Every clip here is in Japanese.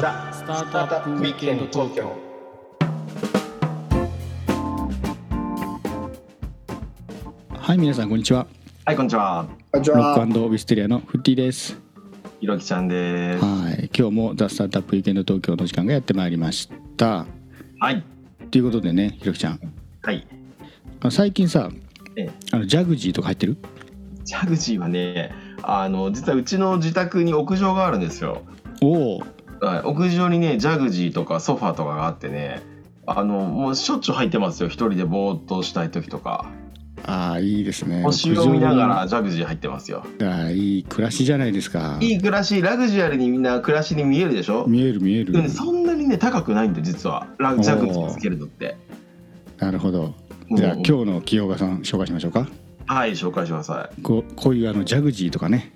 ザ・スタートアップウィークエンド東京はい皆さんこんにちははい、こんにちは。ロ。ックウィステリアのフッティですひろきちゃんです。はい今日もザ・スタートアップウィークエンド東京の時間がやってまいりましたはい。ということでねひろきちゃんはい。最近さええあのジャグジーとか入ってる？ジャグジーはね、あの、実はうちの自宅に屋上があるんですよ。おおはい、屋上にね、ジャグジーとかソファーとかがあってね、あの、もうしょっちゅう入ってますよ。一人でぼーっとしたい時とか。ああいいですね星を見なが屋らジャグジー入ってますよ。上ああいい暮らしじゃないですかいい暮らし、ラグジュアルにみんな暮らしに見えるでしょ？見える見えるね、そんなにね、高くないんで、実は。ラジャグジーつけるのって。なるほどじゃあうん今日の清岡さん紹介しましょうかはい、紹介してください。こうこういうあのジャグジーとかね、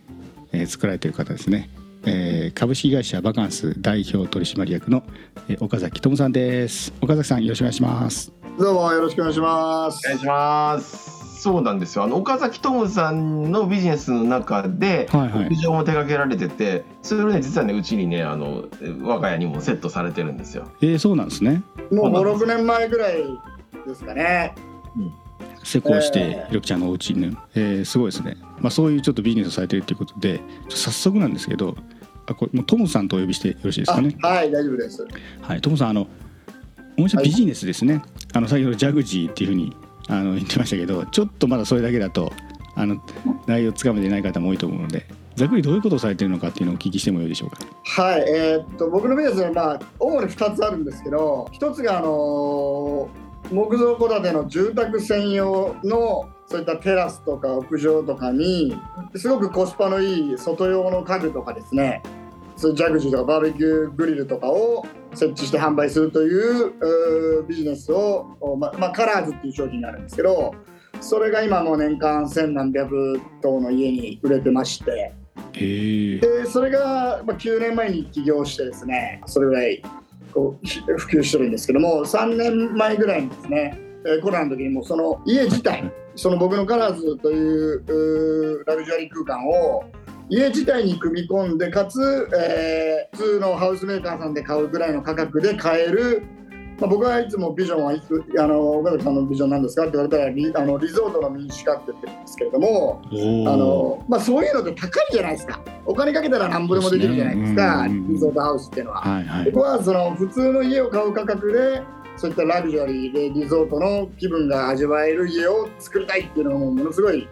えー作られてる方ですね、えー株式会社バカンス代表取締役の、えー岡崎智さんです岡崎さんよろしくお願いしますどうもよろしくお願いします。お願いします。そうなんですよ。あの岡崎トムさんのビジネスの中で、屋上も手掛けられてて、それをね実はねうちにねあの我が家にもセットされてるんですよ。えーそうなんですねもう5、6年前ぐらいですかね。施工して、えーひろきちゃんのお家にね、えーすごいですねまあそういうちょっとビジネスをされてるということで早速なんですけどあこれもうトムさんとお呼びしてよろしいですあかね？はい、大丈夫です。はい、トムさんあの面白い。ビジネスですね、あの先ほどジャグジーっていうふうにあの言ってましたけどちょっとまだそれだけだとあの内容つかめてない方も多いと思うのでざっくりどういうことをされてるのかっていうのをお聞きしてもよいでしょうか？はい、えーっと僕のビジネスはまあ主に2つあるんですけど、1つがあのー木造戸建ての住宅専用のそういったテラスとか屋上とかにすごくコスパのいい外用の家具とかですねジャグジーとかバーベキューグリルとかを設置して販売するというビジネスを、おままあ、カラーズっていう商品があるんですけどそれが今もう年間千何百棟の家に売れてまして。でそれが、まあ、9年前に起業してですねそれぐらいこうひ普及してるんですけども3年前ぐらいにですね、えーコロナの時にもうその家自体その僕のカラーズというラグジュアリー空間を家自体に組み込んでかつ、えー普通のハウスメーカーさんで買うぐらいの価格で買える、まあ、僕はいつもビジョンはいつあの岡崎さんのビジョンなんですか？って言われたらリあのリゾートの民主化って言ってるんですけれどもおあのまあ、そういうのって高いじゃないですか。お金かけたらなんぼでもできるじゃないですかねうん。リゾートハウスっていうのは。はいはい。僕はその普通の家を買う価格でそういったラグジュアリーでリゾートの気分が味わえる家を作りたいっていうのがもうものすごい、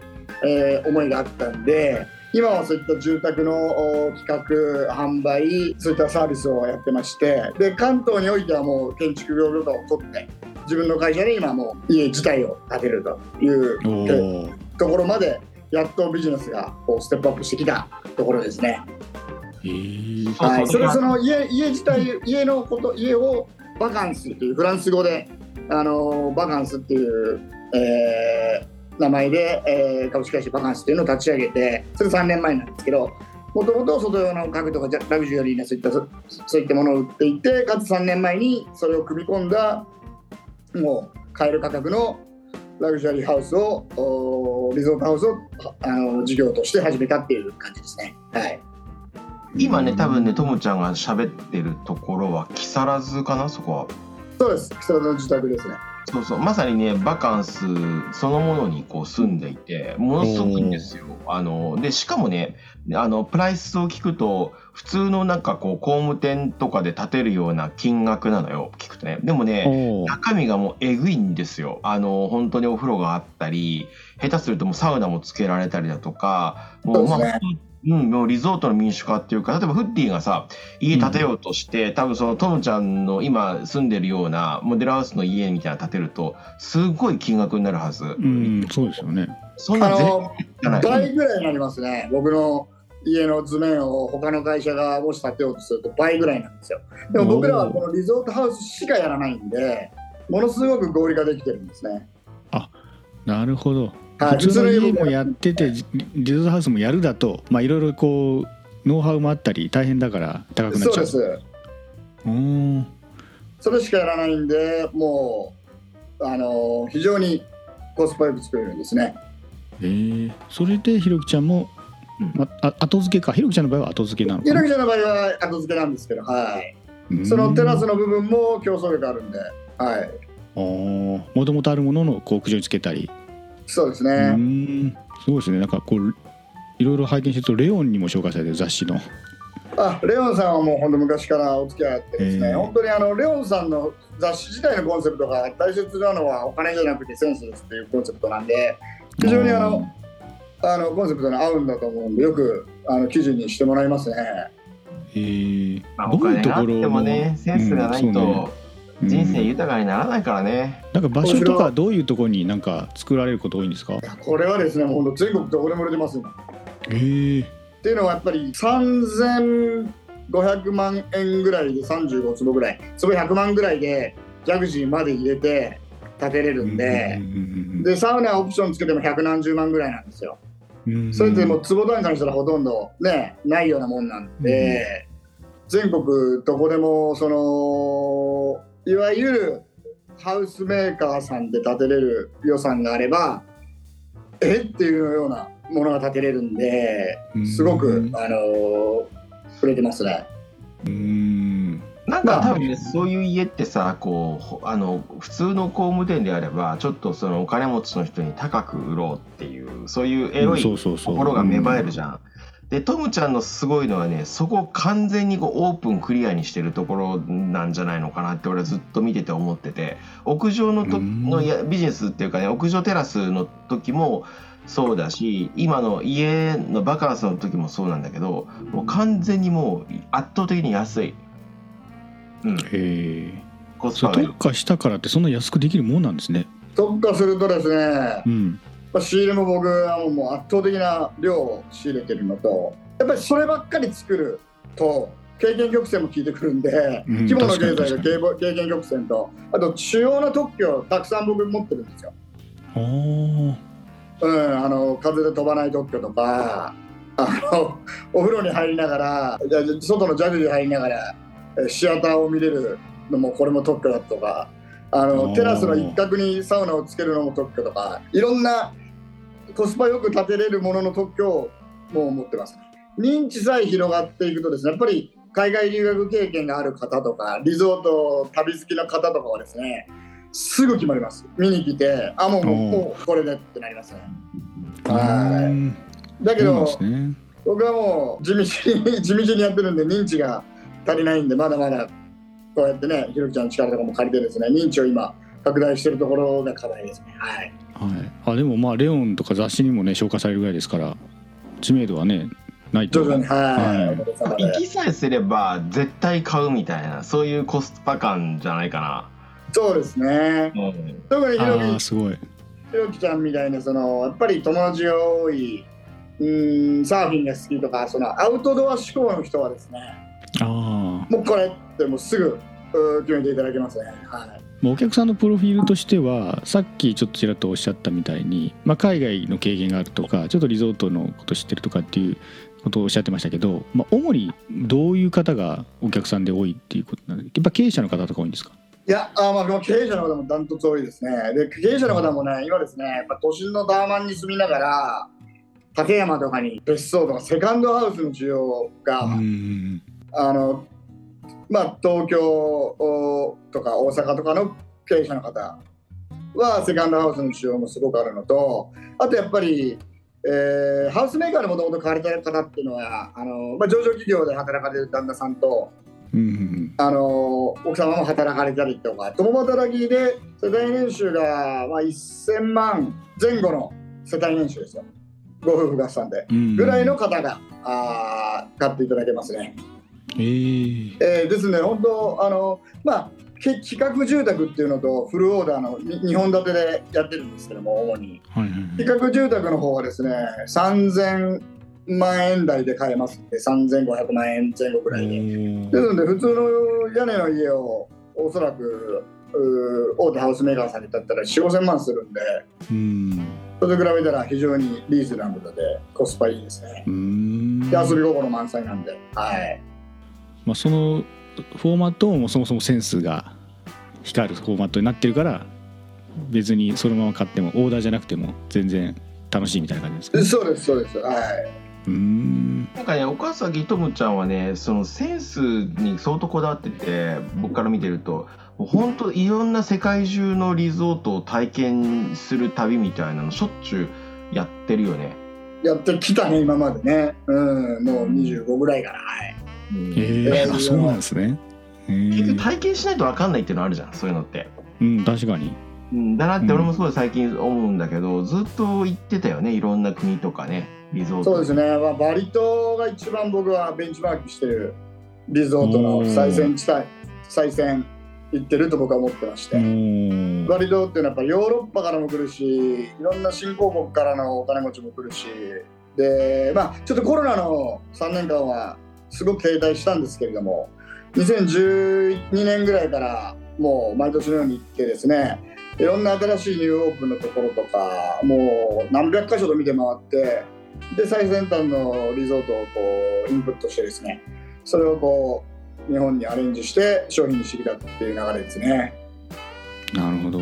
えー思いがあったんで今はそういった住宅のお企画販売そういったサービスをやってましてで関東においてはもう建築業許可を取って自分の会社で今もう家自体を建てるというところまでやっとビジネスがこうステップアップしてきたところですね。はい、それあその家家自体家のこと家をバカンスというフランス語であのバカンスっていう、えー名前で、えー株式会社バカンスっていうのを立ち上げてそれ3年前なんですけどもともと外用の家具とかラグジュアリーなそういったそそういったものを売っていてかつ3年前にそれを組み込んだもう買える価格のラグジュアリーハウスをリゾートハウスをあの事業として始めたっていう感じですね。はい今ね多分ねともちゃんが喋ってるところは木更津かな？そこは。そうです。木更津の自宅ですね。そうそう。まさにねバカンスそのものにこう住んでいてものすごくいいんですよ。あのでしかもねあのプライスを聞くと普通のなんかこう工務店とかで建てるような金額なのよ。聞くとね。でもね中身がもうえぐいんですよ。あの本当にお風呂があったり下手するともうサウナもつけられたりだとかもうまあうん、もうリゾートの民主化っていうか例えばフッディがさ家建てようとして、多分そのトムちゃんの今住んでるようなモデルハウスの家みたいなの建てるとすごい金額になるはず、うんそうですよねあそんな全の然ない倍ぐらいになりますね。僕の家の図面を他の会社がもし建てようとすると倍ぐらいなんですよ。でも僕らはこのリゾートハウスしかやらないんで、ものすごく合理化できてるんですね。なるほどはい普通の家もやっててリリゾートハウスもやるだとまあいろいろこうノウハウもあったり大変だから高くなっちゃう。そうです。うー。んそれしかやらないんで、もうあの非常にコスパよく作れるんですね。えー、それでひろきちゃんも、ま、あ後付けか。ひろきちゃんの場合は後付けなのひろきちゃんの場合は後付けなんですけど、はい。そのテラスの部分も競争力あるんで、はい、もともとあるもののこう屋上につけたり。うそうですね。すごいですね。なんかこういろいろ拝見してるとレオンにも紹介されてる雑誌の。あレオンさんはもう本当昔からお付き合いあってですね、えー本当にあのレオンさんの雑誌自体のコンセプトが大切なのはお金じゃなくてセンスですっていうコンセプトなんで非常にあのあのコンセプトに合うんだと思うんでよくあの記事にしてもらいますね。えーまあ、お金があってもねセンスがないとうんそうね人生うん豊かにならないからね。なんか場所とかどういうところになんか作られること多いんですか？これはですねもう本当全国どこでも売れてます今。え。ー、っていうのはやっぱり3500万円ぐらいで35坪ぐらい。坪100万ぐらいでジャグジーまで入れて建てれるんでう、んでサウナオプションつけても百何十万ぐらいなんですよ。うんうんそれってもう坪単価にしたらほとんどねないようなもんなんで、全国どこでもそのいわゆるハウスメーカーさんで建てれる予算があればえ？っていうようなものが建てれるんですごく、うんあの触れてますね。うーん。なんか多分ねそういう家ってさこうほあの普通の工務店であればちょっとそのお金持ちの人に高く売ろうっていうそういうエロいそうそうそう。心が芽生えるじゃん。でトムちゃんのすごいのはねそこを完全にこうオープンクリアにしてるところなんじゃないのかなって俺はずっと見てて思ってて屋上のとうん。のやビジネスっていうかね屋上テラスの時もそうだし今の家のバカンスの時もそうなんだけどもう完全にもう圧倒的に安い。うん、えー、コスパがいい。それ特。化したからってそんな安くできるもんなんですね。特化するとですねう、んまあ、仕入れも僕はもう圧倒的な量を仕入れてるのとやっぱりそればっかり作ると経験曲線も効いてくるんで、うん規模の経済が経験曲線とあと主要な特許をたくさん僕持ってるんですよ。うん、あの風で飛ばない特許とかあのお風呂に入りながら外のジャグジー入りながらえシアターを見れるのもこれも特許だとかあのテラスの一角にサウナをつけるのも特許とかいろんなコスパよく建てれるものの特許をもう持ってます。認知さえ広がっていくとですねやっぱり海外留学経験がある方とかリゾート旅好きな方とかはですねすぐ決まります。見に来てあもうもうこれでってなりますね。うはい。だけどね。僕はもう地道に 地道にやってるんで認知が足りないんでまだまだこうやってねひろきちゃんの力とかも借りてですね認知を今拡大してるところが課題ですね。はいはい、あでもまあレオンとか雑誌にもね紹介されるぐらいですから知名度はねないと。徐々にはい、行きさえすれば絶対買うみたいなそういうコスパ感じゃないかそうですね。な。うん。特にひろき。すごい。ひろきちゃんみたいなそのやっぱり友達が多いうーんサーフィンが好きとかそのアウトドア志向の人はですねああもうこれってもうすぐ決めていただけますね。はい。もうお客さんのプロフィールとしてはさっきちょっとちらっとおっしゃったみたいに、まあ、海外の経験があるとかちょっとリゾートのこと知ってるとかっていうことをおっしゃってましたけど、まあ、主にどういう方がお客さんで多いっていうことなんでやっぱ経営者の方とか多いんですか？いや、あまあ、経営者の方もダントツ多いですね。で、経営者の方もね、今ですね、やっぱ都心のタワマンに住みながら、立山とかに別荘とかセカンドハウスの需要が、うん。あの、まあ、東京おとか大阪とかの経営者の方は、セカンドハウスの需要もすごくあるのと、あとやっぱり、えーハウスメーカーでもともと買われてる方っていうのは、あのまあ、上場企業で働かれる旦那さんと、うんうんあの奥様も働かれたりとか共働きで世帯年収が、まあ、1000万前後の世帯年収ですよ。ご夫婦合算で。うん。ぐらいの方が、あー買っていただけますね、えー。えーですね本当あのまあけ企画住宅っていうのとフルオーダーの2本立てでやってるんですけども主に。はいはいはい。企画住宅の方はですね3000万円台で買えますんで3500万円前後ぐらいで。ですので普通の屋根の家をおそらく大手ハウスメーカーさんにだったら4 5千万するんでうん。それと比べたら非常にリーズナブルでコスパいいですね。うん。で遊び心満載なんで。はいまあ、そのフォーマットもそもそもセンスが光るフォーマットになってるから別にそのまま買ってもオーダーじゃなくても全然楽しいみたいな感じですか、ね、そうですそうです。はい。うーん。なんかね、岡崎智ちゃんはね、そのセンスに相当こだわってて、僕から見てると、もう本当いろんな世界中のリゾートを体験する旅みたいなのしょっちゅうやってるよね。やってきたね今までね。うんもう25ぐらいからはいえー、あそうなんですね。結局体験しないと分かんないっていうのあるじゃん、そういうのって。うん確かに。うん、だなって俺もすごい最近思うんだけど、ずっと行ってたよね、いろんな国とかね、リゾート。そうですね、まあ、バリ島が一番僕はベンチマークしてるリゾートの最先地帯最先行ってると僕は思ってまして、バリ島っていうのはやっぱヨーロッパからも来るしいろんな新興国からのお金持ちも来るし。でまあちょっとコロナの3年間はすごく停滞したんですけれども2012年ぐらいからもう毎年のように行ってですねいろんな新しいニューオープンのところとかもう何百箇所と見て回ってで最先端のリゾートをこうインプットしてですねそれをこう日本にアレンジして商品にしてきたっていう流れですね。なるほど。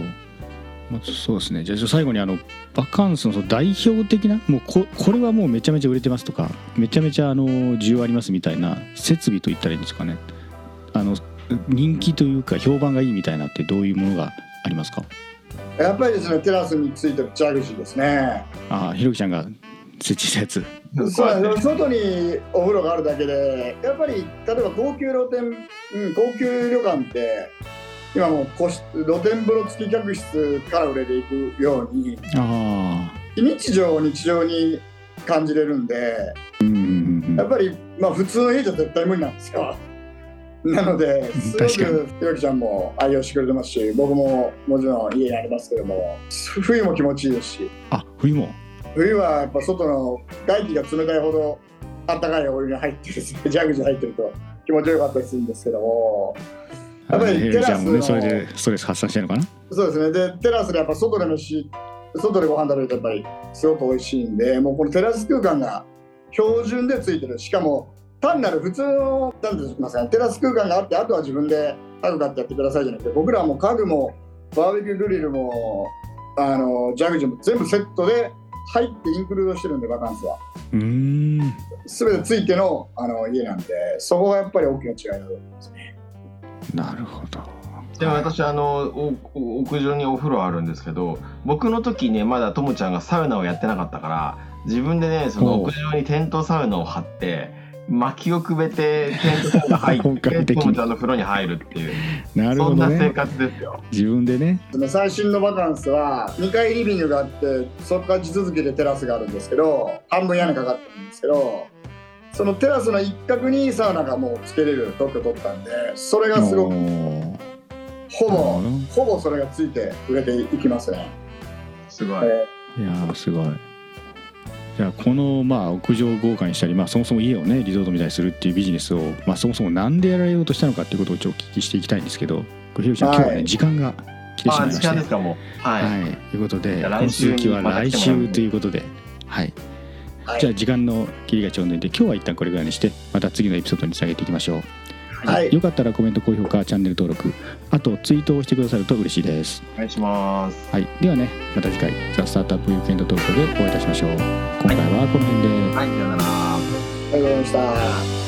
まあそうですね。じゃあ最後にあのバカンスの代表的なもうここれはもうめちゃめちゃ売れてますとかめちゃめちゃあの需要ありますみたいな設備と言ったらいいんですかね。あの人気というか評判がいいみたいなってどういうものがありますか？やっぱりですねテラスについてるジャグジーですね。ああひろきちゃんが設置したやつ。そう外にお風呂があるだけでやっぱり例えば高級露天、うん、高級旅館って今もう個室露天風呂付き客室から売れていくように。非日常を日常に感じれるんでやっぱりまあ普通の家じゃ絶対無理なんですよ。なのですごくひろきちゃんも愛用してくれてますし僕ももちろん家にありますけども冬も気持ちいいですしあ冬も？冬はやっぱ外の外気が冷たいほど暖かいお湯に入ってですねジャグジー入ってると気持ちよかったりするんですけどもやっぱりテラスのれでストレス発散してるのかな？そうですねでテラスでやっぱ外で飯外でご飯食べるとやっぱりすごく美味しいんでもうこのテラス空間が標準でついてるしかも単なる普通のなんて言いますかねテラス空間があってあとは自分で家具買ってやってくださいじゃなくて僕らはもう家具もバーベキューグリルもあのジャグジーも全部セットで入ってインクルードしてるんでバカンスは。うーん。全てついてのあの家なんでそこがやっぱり大きな違いだと思いますね。なるほど。でも私あの屋上にお風呂あるんですけど僕の時ねまだともちゃんがサウナをやってなかったから自分でねその屋上にテントサウナを張って薪をくべてテントサウナ入本って ともちゃんの風呂に入るっていうなるそんな生ほどね。活ですよ。自分でね。その最新のバカンスは2階リビングがあってそこから地続きでテラスがあるんですけど半分屋根かかってるんですけどそのテラスの一角にサウナがもうつけれる特許取ったんでそれがすごくほぼほぼそれがついて売れていきますね。すごい。えいやーすごい。じゃあこのまあ屋上を豪華にしたり、まあ、そもそも家をねリゾートみたいにするっていうビジネスを、まあ、そもそもなんでやられようとしたのかっていうことをちょっとお聞きしていきたいんですけどこれひろきちゃん、はい今日はね時間が来てしまあいまして時間ですかもう。はい。はい、ということでこの来週に続きは来週ということで、はい、はいじゃあ時間の切りがちょうどいいんで今日は一旦これぐらいにしてまた次のエピソードにつなげていきましょう。はいよかったらコメント高評価チャンネル登録あとツイートをしてくださると嬉しいです。お願いします。はい、ではねまた次回「ザ・スタートアップ・ウィークエンド東京でお会いいたしましょう。今回はこの辺で、はい、さよなら。ありがとうございました。